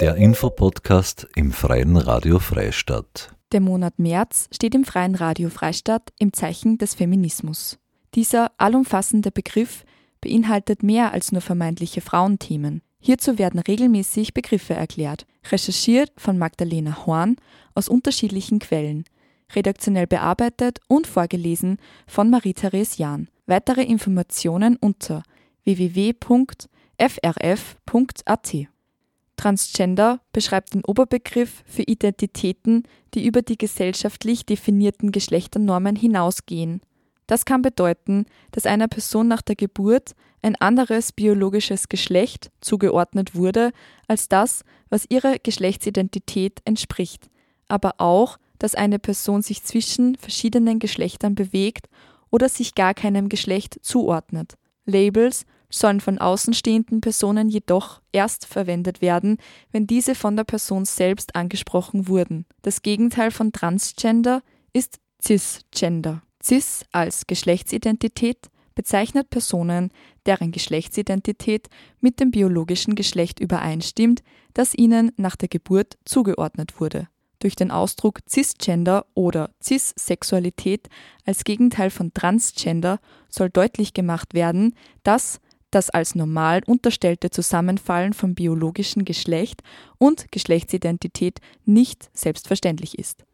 Der Infopodcast im Freien Radio Freistadt. Der Monat März steht im Freien Radio Freistadt im Zeichen des Feminismus. Dieser allumfassende Begriff beinhaltet mehr als nur vermeintliche Frauenthemen. Hierzu werden regelmäßig Begriffe erklärt, recherchiert von Magdalena Horn aus unterschiedlichen Quellen, redaktionell bearbeitet und vorgelesen von Marie-Therese Jahn. Weitere Informationen unter www.frf.at. Transgender beschreibt den Oberbegriff für Identitäten, die über die gesellschaftlich definierten Geschlechternormen hinausgehen. Das kann bedeuten, dass einer Person nach der Geburt ein anderes biologisches Geschlecht zugeordnet wurde als das, was ihrer Geschlechtsidentität entspricht, aber auch, dass eine Person sich zwischen verschiedenen Geschlechtern bewegt oder sich gar keinem Geschlecht zuordnet. Labels sollen von außenstehenden Personen jedoch erst verwendet werden, wenn diese von der Person selbst angesprochen wurden. Das Gegenteil von Transgender ist Cisgender. Cis als Geschlechtsidentität bezeichnet Personen, deren Geschlechtsidentität mit dem biologischen Geschlecht übereinstimmt, das ihnen nach der Geburt zugeordnet wurde. Durch den Ausdruck Cisgender oder Cissexualität als Gegenteil von Transgender soll deutlich gemacht werden, dass das als normal unterstellte Zusammenfallen von biologischem Geschlecht und Geschlechtsidentität nicht selbstverständlich ist